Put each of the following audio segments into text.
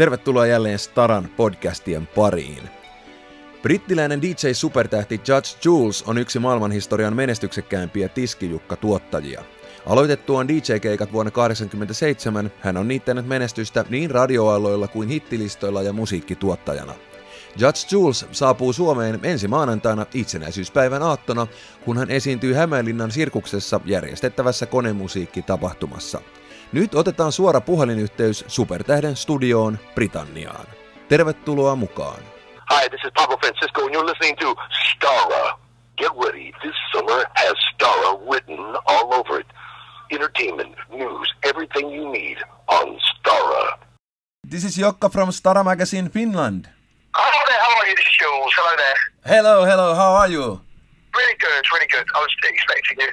Tervetuloa jälleen Staran podcastien pariin. Brittiläinen DJ-supertähti Judge Jules on yksi maailmanhistorian menestyksekkäimpiä tiskijukka-tuottajia. Aloitettuaan DJ-keikat vuonna 1987 hän on niittänyt menestystä niin radioaloilla kuin hittilistoilla ja musiikkituottajana. Judge Jules saapuu Suomeen ensi maanantaina itsenäisyyspäivän aattona, kun hän esiintyy Hämeenlinnan sirkuksessa järjestettävässä konemusiikkitapahtumassa. Nyt otetaan suora puhelinyhteys Supertähden studioon Britanniaan. Tervetuloa mukaan. Hi, this is Pablo Francisco, and you're listening to Stara. Get ready, this summer has Stara written all over it. Entertainment, news, everything you need on Stara. This is Jokka from Stara Magazine Finland. Hello there, how are you? This is Jules. Hello there. Hello, hello, how are you? Really good, really good. I was expecting you.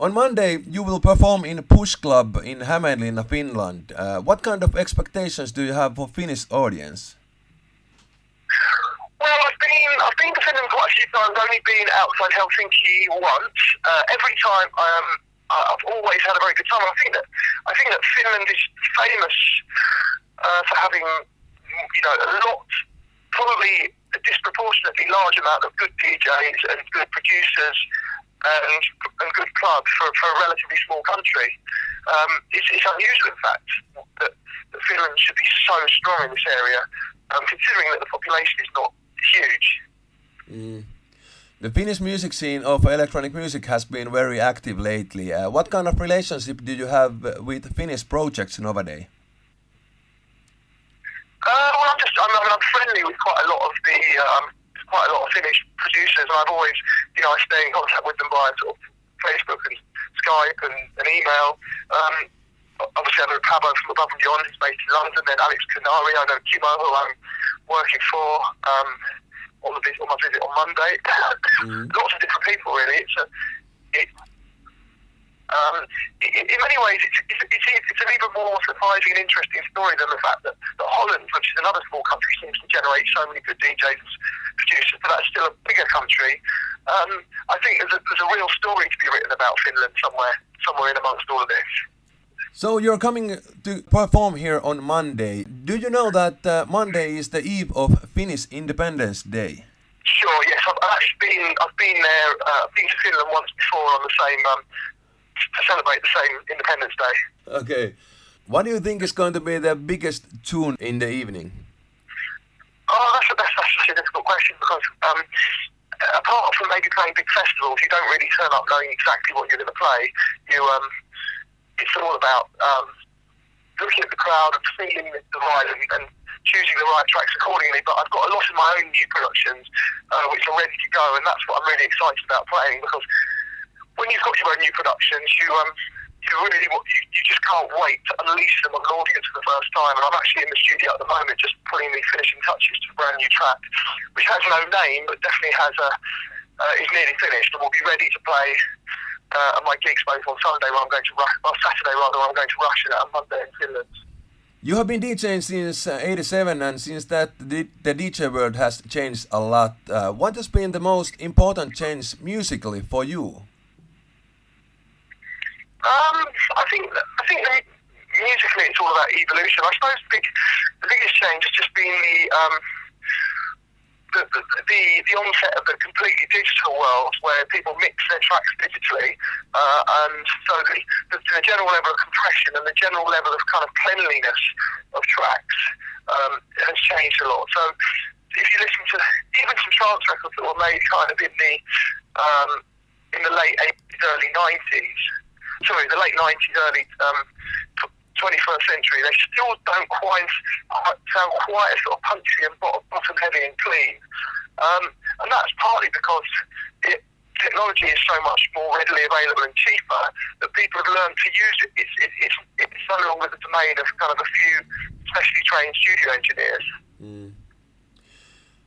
On Monday, you will perform in Push Club in Hämeenlinna, Finland. Uh, what kind of expectations do you have for Finnish audience? Well, I've been I've been to Finland quite a few times. I've Only been outside Helsinki once. Uh, every time um, I've always had a very good time. I think that I think that Finland is famous uh, for having you know a lot, probably a disproportionately large amount of good DJs and good producers and, and good clubs for, for a relatively small country. Um, it's, it's unusual, in fact, that, that Finland should be so strong in this area, um, considering that the population is not huge. Mm. The Finnish music scene of electronic music has been very active lately. Uh, what kind of relationship do you have with Finnish projects nowadays? Uh, well, I'm just I'm, I'm friendly with quite a lot of the um, quite a lot of Finnish producers, and I've always you know I stay in contact with them via sort of Facebook and Skype and, and email. Um, obviously, I know Paavo from Above and Beyond, who's based in London. Then Alex Kunnari, I know Kimo, who I'm working for. Um, on the on my visit on Monday, mm. lots of different people really. It's a, it, um, in, in, many ways, it's, it's, it's, it's, an even more surprising and interesting story than the fact that, that Holland, which is another small country, seems to generate so many good DJs and producers, but that's still a bigger country. Um, I think there's a, there's a real story to be written about Finland somewhere, somewhere in amongst all of this. So you're coming to perform here on Monday. Do you know that uh, Monday is the eve of Finnish Independence Day? Sure. Yes, I've actually been. I've been there. Uh, I've been to Finland once before on the same um, to celebrate the same Independence Day. Okay. What do you think is going to be the biggest tune in the evening? Oh, that's a, that's, that's such a difficult question because um, apart from maybe playing big festivals, you don't really turn up knowing exactly what you're going to play. You um, it's all about um, looking at the crowd and feeling the vibe and, and choosing the right tracks accordingly. But I've got a lot of my own new productions uh, which are ready to go, and that's what I'm really excited about playing because when you've got your own new productions, you um, you really you, you just can't wait to unleash them on an audience for the first time. And I'm actually in the studio at the moment, just putting the finishing touches to a brand new track, which has no name but definitely has a uh, is nearly finished and will be ready to play uh, at my gigs both on Sunday where I'm going to Russia, well Saturday rather where I'm going to Russia and Monday in Finland. You have been DJing since uh, 87 and since that the, the, DJ world has changed a lot. Uh, what has been the most important change musically for you? Um, I think I think musically it's all about evolution. I suppose the, big, the biggest change has just been the, um, the, the, the the onset of the completely digital world where people mix their tracks digitally, uh, and so the, the, the, general level of compression and the general level of kind of cleanliness of tracks um, has changed a lot. So if you listen to even some trance records that were made kind of in the um, in the late 80s, early 90s sorry, the late 90s, early um, 21st century, they still don't quite sound quite sort of punchy and bottom heavy and clean. Um, and that's partly because it, technology is so much more readily available and cheaper that people have learned to use it. It's, it, it's, it's the domain of kind of a few specially trained studio engineers. Mm.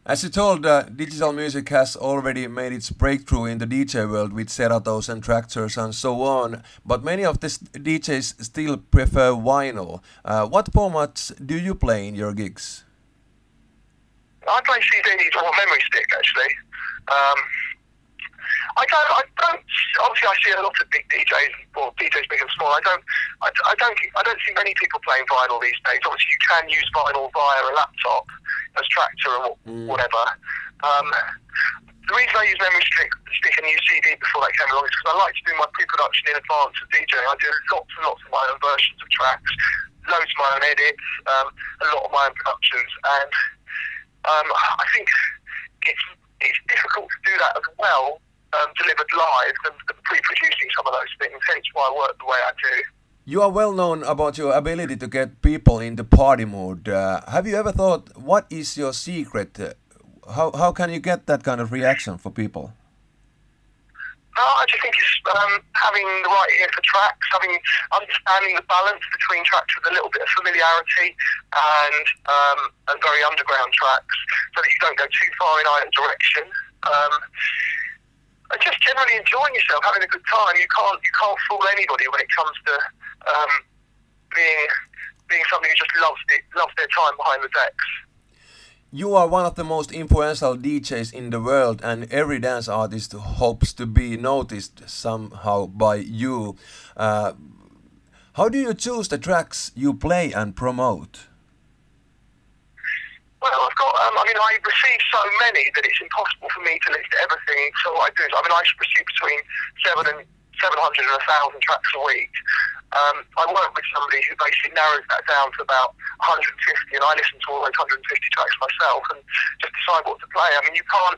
As you told, uh, digital music has already made its breakthrough in the DJ world with Seratos and Traktor and so on, but many of these DJs still prefer vinyl. Uh, what formats do you play in your gigs? I play CDs or memory stick actually. Um, I don't. I don't. Obviously, I see a lot of big DJs, or DJs big and small. I don't. I, I don't. I don't see many people playing vinyl these days. Obviously, you can use vinyl via a laptop as Traktor or mm. whatever. Um, the reason I use memory stick, stick and use CD before that came along is because I like to do my pre-production in advance of DJing. I do lots and lots of my own versions of tracks, loads of my own edits, um, a lot of my own productions, and um, I think it's it's difficult to do that as well um, delivered live than, than pre-producing some of those things. Hence why I work the way I do. You are well known about your ability to get people in the party mood. Uh, have you ever thought what is your secret? Uh, how how can you get that kind of reaction for people? No, I just think it's um, having the right ear for tracks, having understanding the balance between tracks with a little bit of familiarity and um, and very underground tracks, so that you don't go too far in either direction. Um, and just generally enjoying yourself, having a good time. You can't you can't fool anybody when it comes to um, being being somebody who just loves it, loves their time behind the decks you are one of the most influential DJs in the world, and every dance artist hopes to be noticed somehow by you. Uh, how do you choose the tracks you play and promote? Well, I've got, um, I mean, I receive so many that it's impossible for me to list everything. So I do, I mean, I receive between seven and 700 and 1,000 tracks a week. Um, I work with somebody who basically narrows that down to about 150, and I listen to all those 150 tracks myself and just decide what to play. I mean, you can't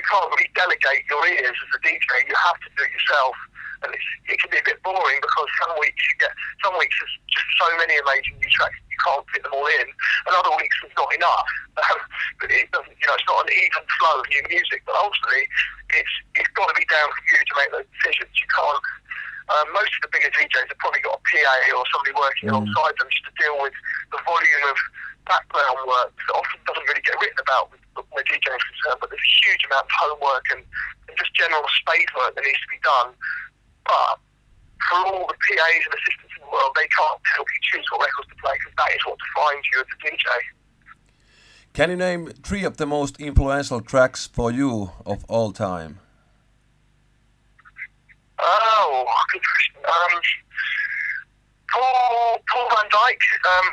you can't really delegate your ears as a DJ. You have to do it yourself, and it can be a bit boring because some weeks you get some weeks there's just so many amazing new tracks you can't fit them all in, and other weeks there's not enough. Um, but it doesn't, you know, it's not an even flow of new music. But ultimately, it's it's got to be down for you to make those decisions. You can't um, most of the bigger DJs have probably got a PA or somebody working mm. alongside them just to deal with the volume of background work that often doesn't really get written about with, where DJing is concerned, but there's a huge amount of homework and, and just general spade work that needs to be done. But for all the PAs and assistants in the world, they can't help you choose what records to play because that is what defines you as a DJ. Can you name three of the most influential tracks for you of all time? Oh, good question. Um, Paul, Paul Van Dyk um,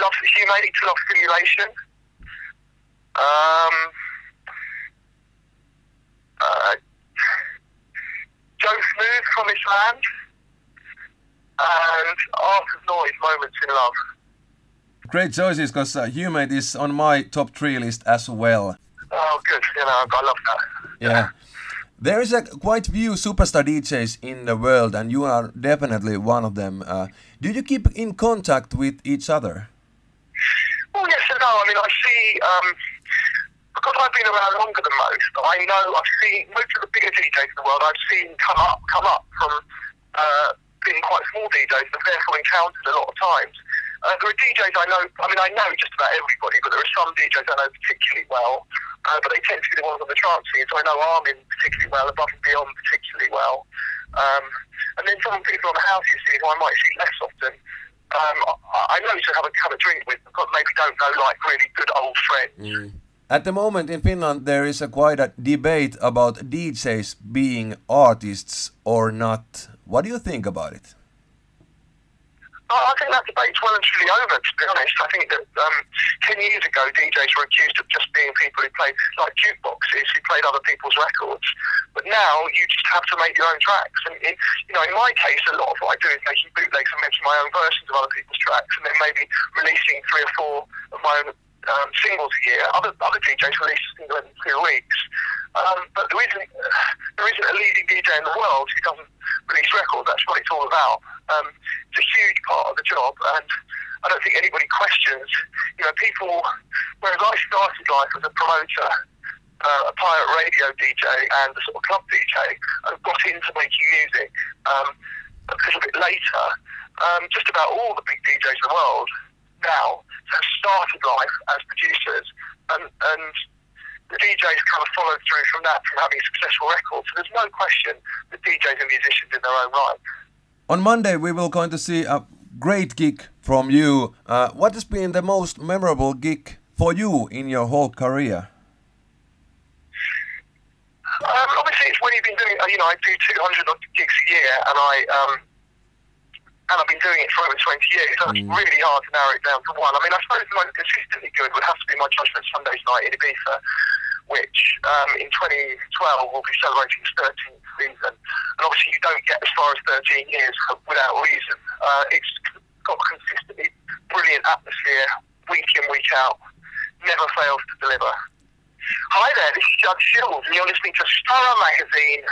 loves Humate to love stimulation. Um, uh, Joe Smooth from his land and Art of Noise, Moments in Love. Great choices because uh, Humate is on my top three list as well. Oh, good. You know, I love that. Yeah. There is a quite few superstar DJs in the world, and you are definitely one of them. Uh, do you keep in contact with each other? Well, yes and no. I mean, I see um, because I've been around longer than most. I know I've seen most of the bigger DJs in the world. I've seen come up, come up from uh, being quite small DJs, and therefore encountered a lot of times. Uh, there are DJs I know. I mean, I know just about everybody, but there are some DJs I know particularly well uh, but they tend to be the ones on the trance. So I know Armin particularly well, Above and Beyond particularly well. Um, and then some people on the house you see who I might see less often. Um, I, I know to have a have a drink with, but maybe don't know like really good old friends. Mm. At the moment in Finland, there is a quite a debate about DJs being artists or not. What do you think about it? I think that debate's well and truly over, to be honest. I think that um, 10 years ago, DJs were accused of just being people who played like jukeboxes, who played other people's records. But now you just have to make your own tracks. And, in, you know, in my case, a lot of what I do is making bootlegs and making my own versions of other people's tracks and then maybe releasing three or four of my own um, singles a year. Other, other DJs release a single every two weeks. Um, but there isn't, there isn't a leading DJ in the world who doesn't release records. That's what it's all about. Um, it's a huge part of the job, and I don't think anybody questions. You know, people. Whereas I started life as a promoter, uh, a pirate radio DJ, and a sort of club DJ, and got into making music um, a little bit later. Um, just about all the big DJs in the world now started life as producers, and, and the DJs kind of followed through from that, from having successful records. So there's no question that DJs and musicians in their own right. On Monday, we will going to see a great gig from you. Uh, what has been the most memorable gig for you in your whole career? Um, obviously, it's when you've been doing, you know, I do 200 gigs a year, and I um, and I've been doing it for over 20 years. So it's really hard to narrow it down to one. I mean, I suppose the most consistently good would have to be my Judgment Sundays night in Ibiza, which um, in 2012 will be celebrating its 13th season. And obviously, you don't get as far as 13 years without reason. Uh, it's got a consistently brilliant atmosphere, week in, week out, never fails to deliver. Hi there, this is Judge Jules, and you're listening to Star Magazine.